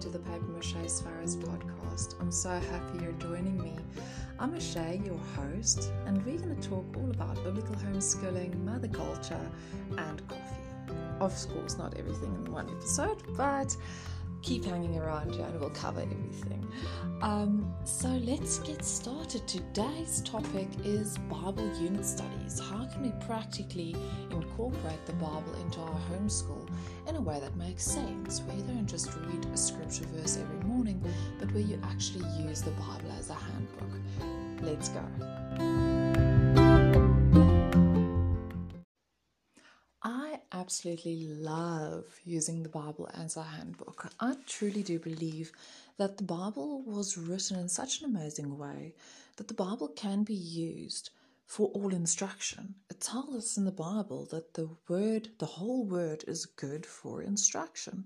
to the Paper Mache Sparrows podcast. I'm so happy you're joining me. I'm Mache, your host, and we're going to talk all about biblical homeschooling, mother culture, and coffee. Of course, not everything in one episode, but keep hanging around and we'll cover everything. Um, so let's get started. Today's topic is Bible unit studies. How can we practically incorporate the Bible into our homeschool in a way that makes sense, where you don't just read a scripture verse every morning, but where you actually use the Bible as a handbook? Let's go. Absolutely love using the Bible as a handbook. I truly do believe that the Bible was written in such an amazing way that the Bible can be used for all instruction. It tells us in the Bible that the word, the whole word, is good for instruction.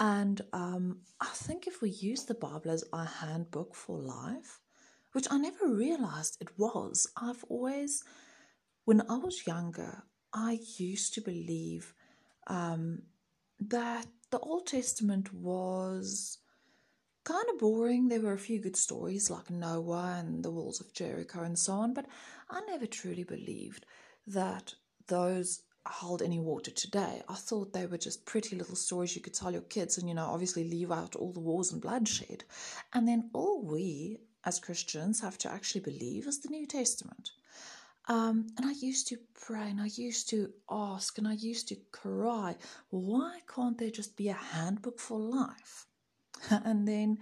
And um, I think if we use the Bible as our handbook for life, which I never realized it was, I've always, when I was younger, I used to believe um, that the Old Testament was kind of boring. There were a few good stories like Noah and the walls of Jericho and so on, but I never truly believed that those hold any water today. I thought they were just pretty little stories you could tell your kids and, you know, obviously leave out all the wars and bloodshed. And then all we as Christians have to actually believe is the New Testament. Um, and I used to pray and I used to ask and I used to cry, why can't there just be a handbook for life? and then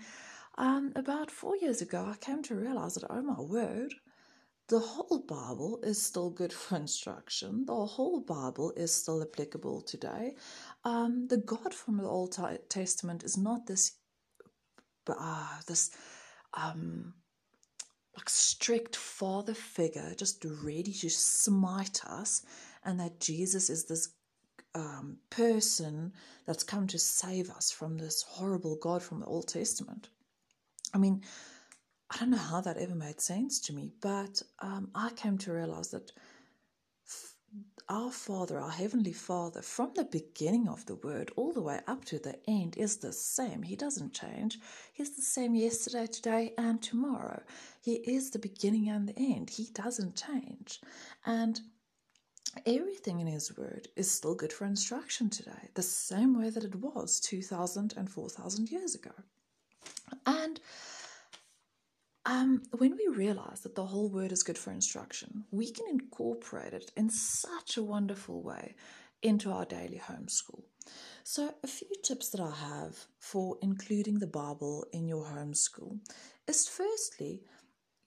um, about four years ago, I came to realize that, oh my word, the whole Bible is still good for instruction. The whole Bible is still applicable today. Um, the God from the Old Testament is not this, uh, this um, like strict father figure just ready to smite us and that Jesus is this um, person that's come to save us from this horrible God from the Old Testament. I mean, I don't know how that ever made sense to me, but um, I came to realize that our Father, our Heavenly Father, from the beginning of the Word all the way up to the end, is the same. He doesn't change. He's the same yesterday, today, and tomorrow. He is the beginning and the end. He doesn't change. And everything in His Word is still good for instruction today, the same way that it was 2,000 and 4,000 years ago. And um, when we realize that the whole word is good for instruction, we can incorporate it in such a wonderful way into our daily homeschool. So, a few tips that I have for including the Bible in your homeschool is firstly,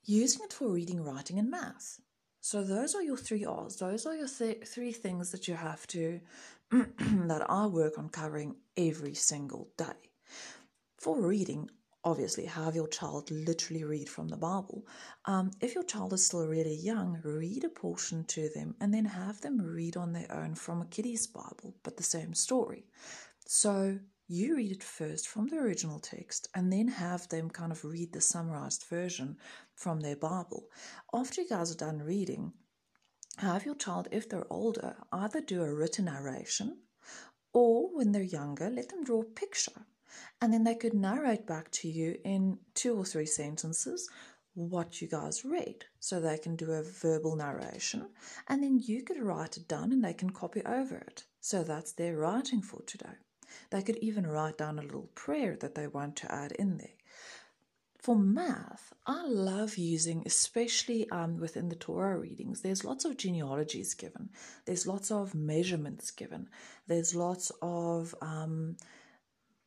using it for reading, writing, and math. So, those are your three R's. Those are your th- three things that you have to, that I work on covering every single day. For reading, obviously have your child literally read from the Bible. Um, if your child is still really young, read a portion to them and then have them read on their own from a kiddie's Bible, but the same story. So you read it first from the original text and then have them kind of read the summarized version from their Bible. After you guys are done reading, have your child, if they're older, either do a written narration or when they're younger, let them draw a picture and then they could narrate back to you in two or three sentences what you guys read. So they can do a verbal narration and then you could write it down and they can copy over it. So that's their writing for today. They could even write down a little prayer that they want to add in there. For math, I love using, especially um, within the Torah readings, there's lots of genealogies given, there's lots of measurements given, there's lots of um,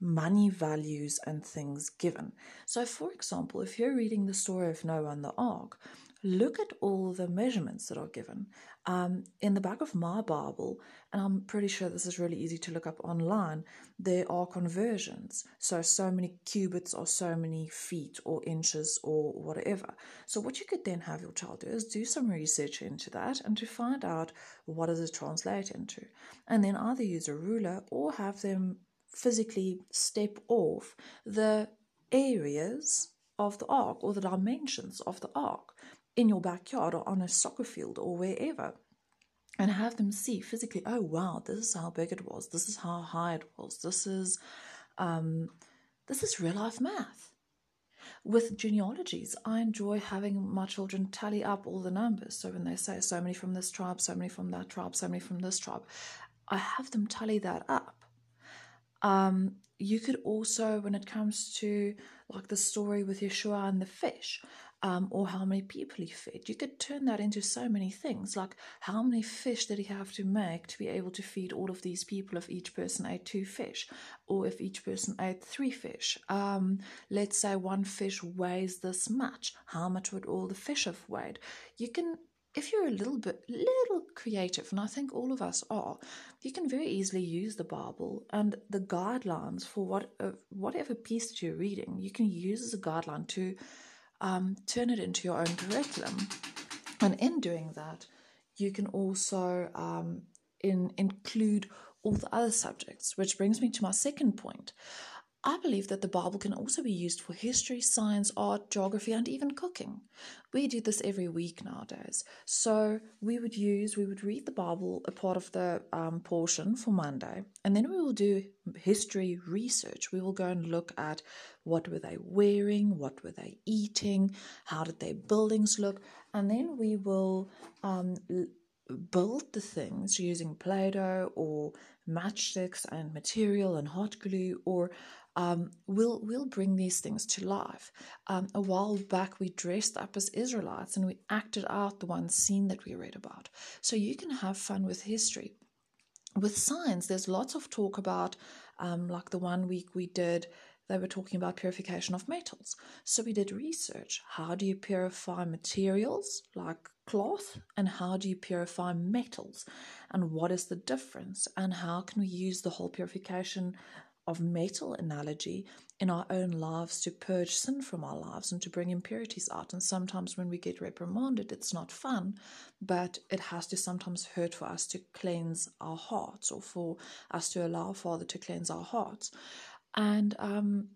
money values and things given. So, for example, if you're reading the story of Noah and the ark, look at all the measurements that are given. Um, in the back of my Bible, and I'm pretty sure this is really easy to look up online, there are conversions. So, so many cubits or so many feet or inches or whatever. So, what you could then have your child do is do some research into that and to find out what does it translate into. And then either use a ruler or have them physically step off the areas of the ark or the dimensions of the ark in your backyard or on a soccer field or wherever and have them see physically oh wow this is how big it was this is how high it was this is um, this is real life math. With genealogies, I enjoy having my children tally up all the numbers. So when they say so many from this tribe, so many from that tribe, so many from this tribe, I have them tally that up. Um, you could also, when it comes to like the story with Yeshua and the fish, um, or how many people he fed. You could turn that into so many things, like how many fish did he have to make to be able to feed all of these people if each person ate two fish, or if each person ate three fish. Um, let's say one fish weighs this much. How much would all the fish have weighed? You can if you're a little bit little creative and i think all of us are you can very easily use the bible and the guidelines for what uh, whatever piece that you're reading you can use as a guideline to um, turn it into your own curriculum. And in doing that, you can also um, in, include all the other subjects, which brings me to my second point. I believe that the Bible can also be used for history, science, art, geography, and even cooking. We do this every week nowadays. So we would use, we would read the Bible, a part of the um, portion for Monday, and then we will do history research. We will go and look at what were they wearing, what were they eating, how did their buildings look, and then we will um, build the things using Play Doh or matchsticks and material and hot glue or um, we'll we'll bring these things to life. Um, a while back, we dressed up as Israelites and we acted out the one scene that we read about. So you can have fun with history. With science, there's lots of talk about, um, like the one week we did. They were talking about purification of metals. So we did research. How do you purify materials like cloth, and how do you purify metals? And what is the difference? And how can we use the whole purification of metal analogy in our own lives to purge sin from our lives and to bring impurities out. And sometimes when we get reprimanded, it's not fun, but it has to sometimes hurt for us to cleanse our hearts or for us to allow Father to cleanse our hearts. And um,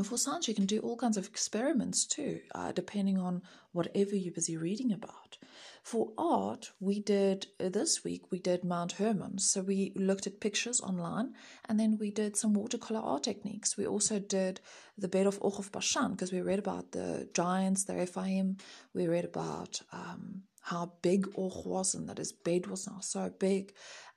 for science, you can do all kinds of experiments too, uh, depending on whatever you're busy reading about. For art, we did uh, this week, we did Mount Hermon. So we looked at pictures online and then we did some watercolor art techniques. We also did the bed of Og of Bashan because we read about the giants, the Rephaim. We read about um, how big Og was and that his bed was now so big.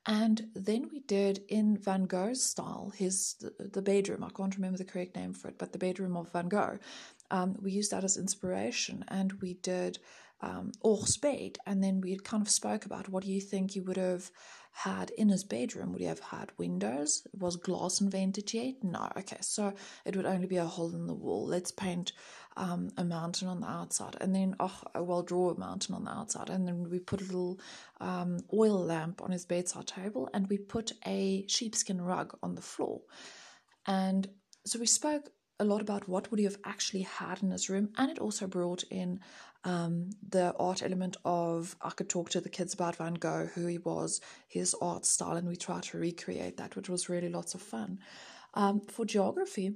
And then we did in Van Gogh's style, his the, bedroom. I can't remember the correct name for it, but the bedroom of Van Gogh. Um, we used that as inspiration, and we did um, bed, and then we kind of spoke about what do you think you would have had in his bedroom? Would he have had windows? Was glass invented yet? No. Okay, so it would only be a hole in the wall. Let's paint um, a mountain on the outside, and then oh, well, draw a mountain on the outside, and then we put a little um, oil lamp on his bedside table, and we put a sheepskin rug on the floor, and so we spoke a lot about what would he have actually had in his room, and it also brought in um, the art element of I could talk to the kids about Van Gogh, who he was, his art style, and we try to recreate that, which was really lots of fun. Um, for geography,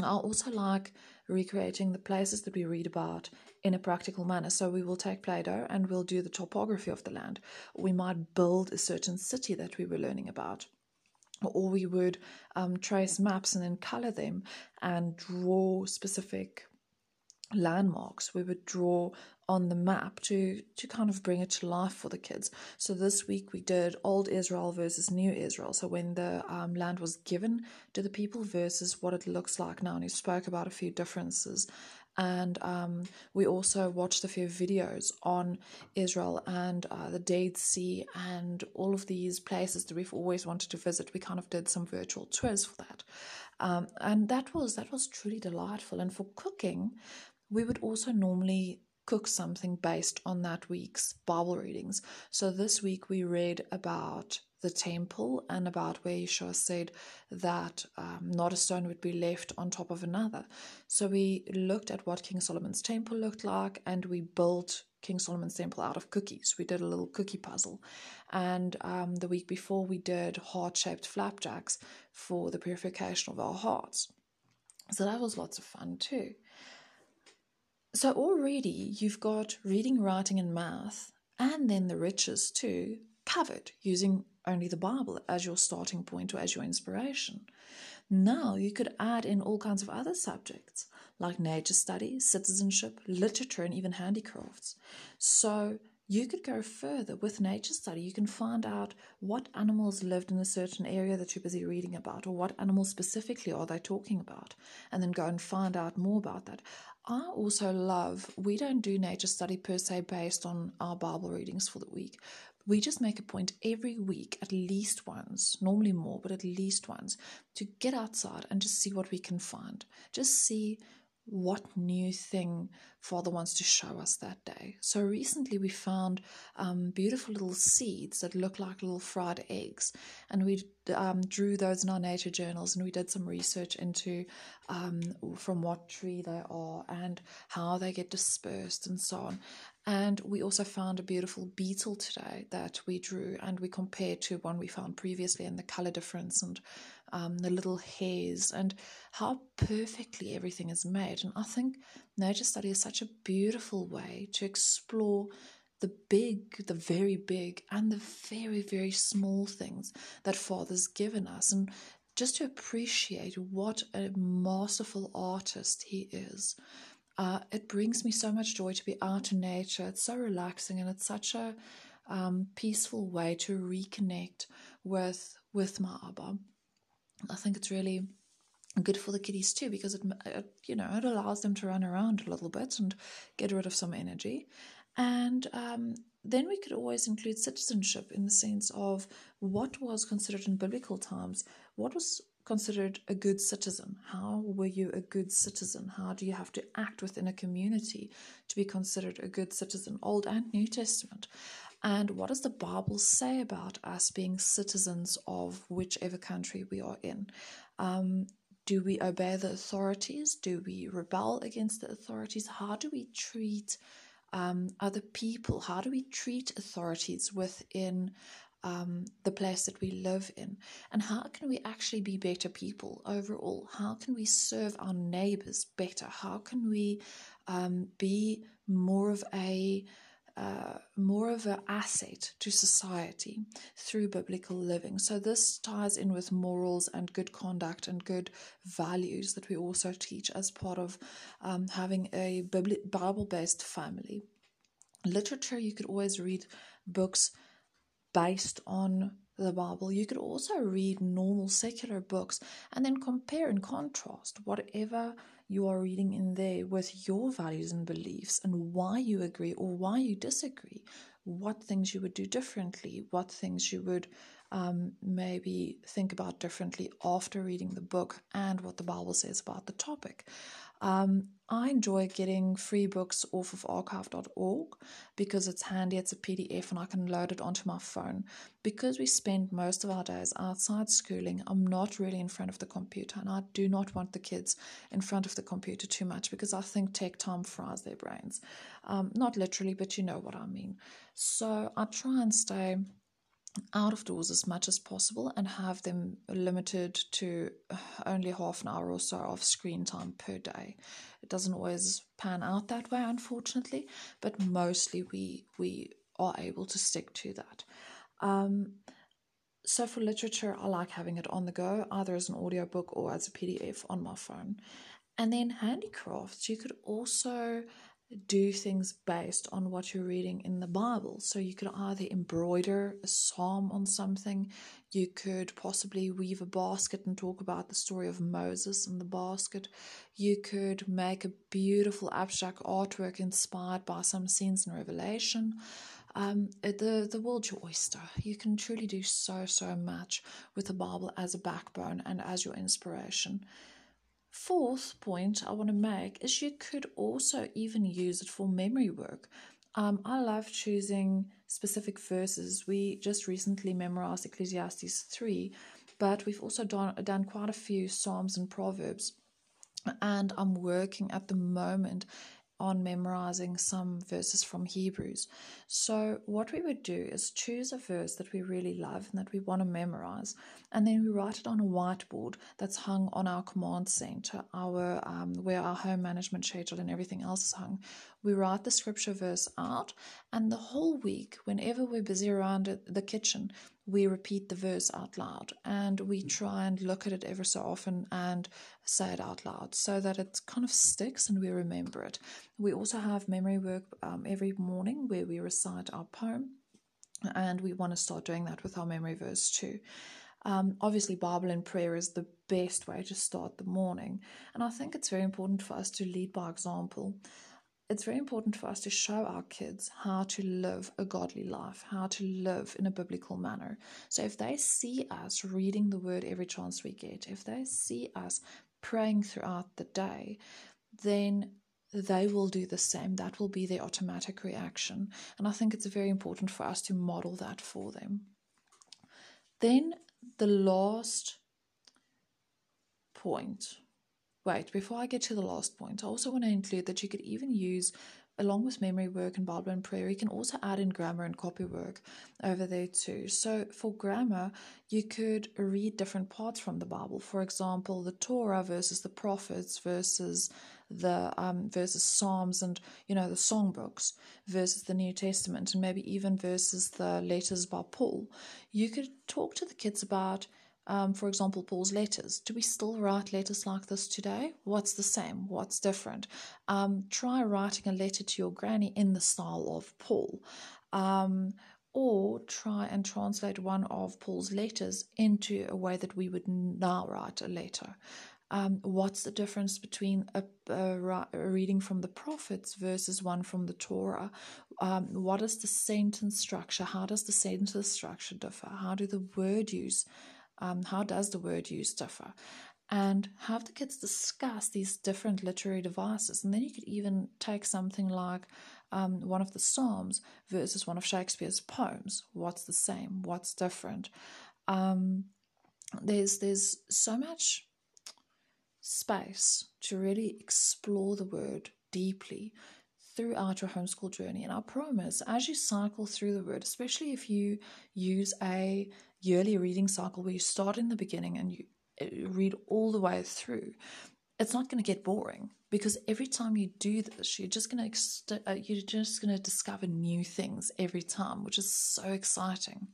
I also like recreating the places that we read about in a practical manner. So we will take Play Doh and we'll do the topography of the land. We might build a certain city that we were learning about or we would um, trace maps and then color them and draw specific landmarks we would draw on the map to to kind of bring it to life for the kids so this week we did old israel versus new israel so when the um, land was given to the people versus what it looks like now and he spoke about a few differences and um, we also watched a few videos on Israel and uh, the Dead Sea and all of these places that we've always wanted to visit. We kind of did some virtual tours for that, um, and that was that was truly delightful. And for cooking, we would also normally cook something based on that week's Bible readings. So this week we read about the temple and about where Yeshua said that um, not a stone would be left on top of another. So we looked at what King Solomon's temple looked like and we built King Solomon's temple out of cookies. We did a little cookie puzzle. And um, the week before, we did heart shaped flapjacks for the purification of our hearts. So that was lots of fun too. So already you've got reading, writing, and math, and then the riches too, covered using only the Bible as your starting point or as your inspiration. Now you could add in all kinds of other subjects like nature study, citizenship, literature, and even handicrafts. So you could go further with nature study. You can find out what animals lived in a certain area that you're busy reading about, or what animals specifically are they talking about, and then go and find out more about that. I also love, we don't do nature study per se based on our Bible readings for the week. We just make a point every week, at least once, normally more, but at least once, to get outside and just see what we can find. Just see what new thing Father wants to show us that day. So recently we found um, beautiful little seeds that look like little fried eggs, and we um, drew those in our nature journals, and we did some research into um, from what tree they are and how they get dispersed and so on. And we also found a beautiful beetle today that we drew, and we compared to one we found previously, and the color difference and um, the little hairs, and how perfectly everything is made. And I think nature study is such a beautiful way to explore the big, the very big, and the very, very small things that Father's given us, and just to appreciate what a masterful artist He is. Uh, it brings me so much joy to be out in nature. It's so relaxing, and it's such a um, peaceful way to reconnect with with my Abba. I think it's really good for the kiddies too because it, it, you know it allows them to run around a little bit and get rid of some energy. And um, then we could always include citizenship in the sense of what was considered in biblical times what was considered a good citizen? How were you a good citizen? How do you have to act within a community to be considered a good citizen? Old and new testament and what does the Bible say about us being citizens of whichever country we are in? Um, do we obey the authorities? Do we rebel against the authorities? How do we treat um, other people? How do we treat authorities within um, the place that we live in? And how can we actually be better people overall? How can we serve our neighbors better? How can we um, be more of a uh, more of an asset to society through biblical living. So, this ties in with morals and good conduct and good values that we also teach as part of um, having a Bible based family. Literature, you could always read books based on the Bible. You could also read normal secular books and then compare and contrast whatever you are reading in there with your values and beliefs and why you agree or why you disagree, what things you would do differently, what things you would um, maybe think about differently after reading the book, and what the Bible says about the topic. Um, I enjoy getting free books off of archive.org because it's handy, it's a PDF, and I can load it onto my phone. Because we spend most of our days outside schooling, I'm not really in front of the computer, and I do not want the kids in front of the computer too much because I think tech time fries their brains. Um, not literally, but you know what I mean. So I try and stay out of doors as much as possible and have them limited to only half an hour or so of screen time per day. It doesn't always pan out that way, unfortunately, but mostly we we are able to stick to that. Um, so for literature, I like having it on the go, either as an audiobook or as a PDF on my phone. And then handicrafts, you could also do things based on what you're reading in the Bible. So you could either embroider a psalm on something, you could possibly weave a basket and talk about the story of Moses and the basket. You could make a beautiful abstract artwork inspired by some scenes in Revelation. Um, the the world's your oyster. You can truly do so so much with the Bible as a backbone and as your inspiration. Fourth point I want to make is you could also even use it for memory work. Um, I love choosing specific verses. We just recently memorized Ecclesiastes 3, but we've also done, done quite a few Psalms and Proverbs. And I'm working at the moment on memorizing some verses from Hebrews. So, what we would do is choose a verse that we really love and that we want to memorize, and then we write it on a whiteboard that's hung on our command center, our um, where our home management schedule and everything else is hung. We write the scripture verse out, and the whole week, whenever we're busy around the kitchen, we repeat the verse out loud and we try and look at it ever so often and say it out loud so that it kind of sticks and we remember it. We also have memory work um, every morning where we recite our poem, and we want to start doing that with our memory verse too. Um, obviously, Bible and prayer is the best way to start the morning, and I think it's very important for us to lead by example it's very important for us to show our kids how to live a godly life, how to live in a biblical manner. So if they see us reading the word every chance we get, if they see us praying throughout the day, then they will do the same. That will be their automatic reaction. And I think it's very important for us to model that for them. Then the last point Wait, before I get to the last point, I also want to include that you could even use, along with memory work and Bible and prayer, you can also add in grammar and copy work over there too. So for grammar, you could read different parts from the Bible. For example, the Torah versus the prophets versus the um, versus Psalms and you know the songbooks versus the New Testament and maybe even versus the letters by Paul. You could talk to the kids about um, for example, Paul's letters. Do we still write letters like this today? What's the same? What's different? Um, try writing a letter to your granny in the style of Paul. Um, or try and translate one of Paul's letters into a way that we would now write a letter. Um, what's the difference between a, a, a, reading from the prophets versus one from the Torah? Um, what is the sentence structure? How does the sentence structure differ? How do the word use um, how does the word use differ? And have the kids discuss these different literary devices. And then you could even take something like um, one of the Psalms versus one of Shakespeare's poems. What's the same? What's different? Um, there's there's so much space to really explore the word deeply throughout your homeschool journey. And I promise, as you cycle through the word, especially if you use a yearly reading cycle where you start in the beginning and you uh, read all the way through, it's not going to get boring because every time you do this, you're just going to uh, you're just going to discover new things every time, which is so exciting.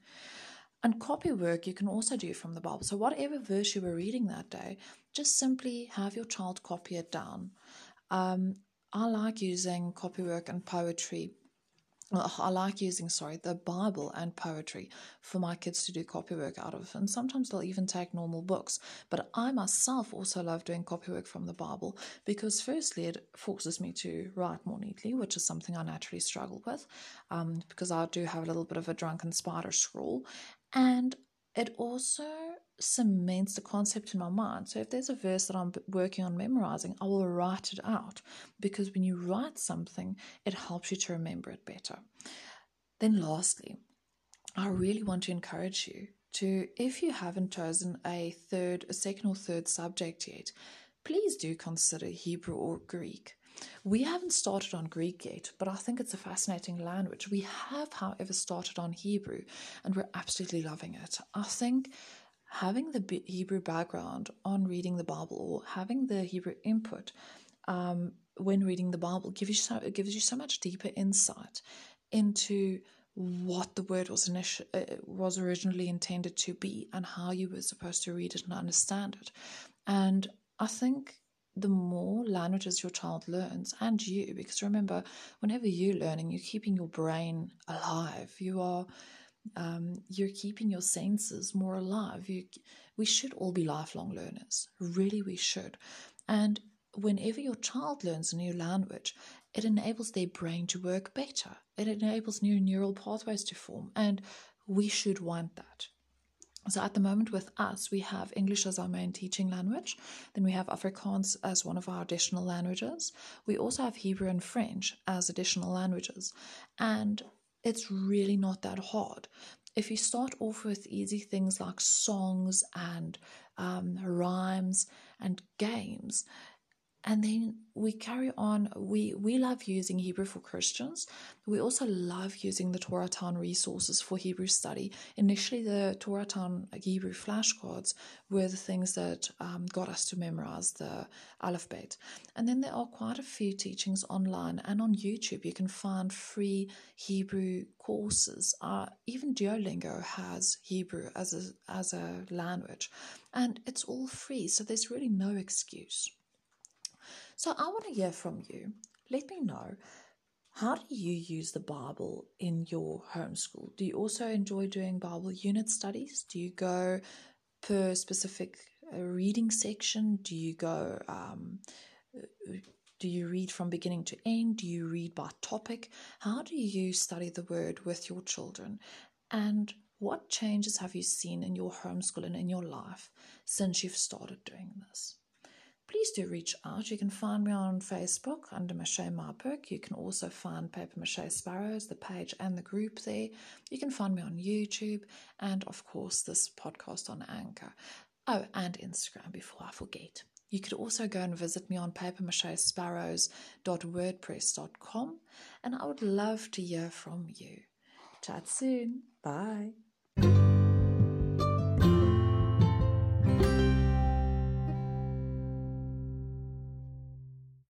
And copy work you can also do from the Bible. So whatever verse you were reading that day, just simply have your child copy it down. Um, I like using copywork and poetry. I like using, sorry, the Bible and poetry for my kids to do copywork out of. And sometimes they'll even take normal books. But I myself also love doing copywork from the Bible because, firstly, it forces me to write more neatly, which is something I naturally struggle with um, because I do have a little bit of a drunken spider scrawl. And it also cements the concept in my mind. So if there's a verse that I'm working on memorizing, I will write it out because when you write something, it helps you to remember it better. Then, lastly, I really want to encourage you to, if you haven't chosen a third, a second or third subject yet, please do consider Hebrew or Greek. We haven't started on Greek yet, but I think it's a fascinating language. We have, however, started on Hebrew and we're absolutely loving it. I think having the Hebrew background on reading the Bible or having the Hebrew input um, when reading the Bible gives you so, it gives you so much deeper insight into what the word was initi- uh, was originally intended to be and how you were supposed to read it and understand it. And I think the more languages your child learns and you because remember whenever you're learning you're keeping your brain alive you are um, you're keeping your senses more alive you, we should all be lifelong learners really we should and whenever your child learns a new language it enables their brain to work better it enables new neural pathways to form and we should want that so at the moment with us, we have English as our main teaching language. Then we have Afrikaans as one of our additional languages. We also have Hebrew and French as additional languages. And it's really not that hard. If you start off with easy things like songs and um, rhymes and games, And then we carry on. We, we love using Hebrew for Christians. We also love using the Torah Town resources for Hebrew study. Initially, the Torah Town Hebrew flashcards were the things that um, got us to memorize the alphabet. And then there are quite a few teachings online and on YouTube. You can find free Hebrew courses. Uh, even Duolingo has Hebrew as a, as a language, and it's all free. So there's really no excuse. So I want to hear from you. Let me know how do you use the Bible in your homeschool? Do you also enjoy doing Bible unit studies? Do you go per specific uh, reading section? Do you go, um, do you read from beginning to end? Do you read by topic? How do you study the word with your children? And what changes have you seen in your homeschool and in your life since you've started doing this? Please do reach out. You can find me on Facebook under Mache Marburg. You can also find Paper Mache Sparrows, the page and the group there. You can find me on YouTube and, of course, this podcast on Anchor. Oh, and Instagram before I forget. You could also go and visit me on papermachesparrows.wordpress.com and I would love to hear from you. Chat soon. Bye.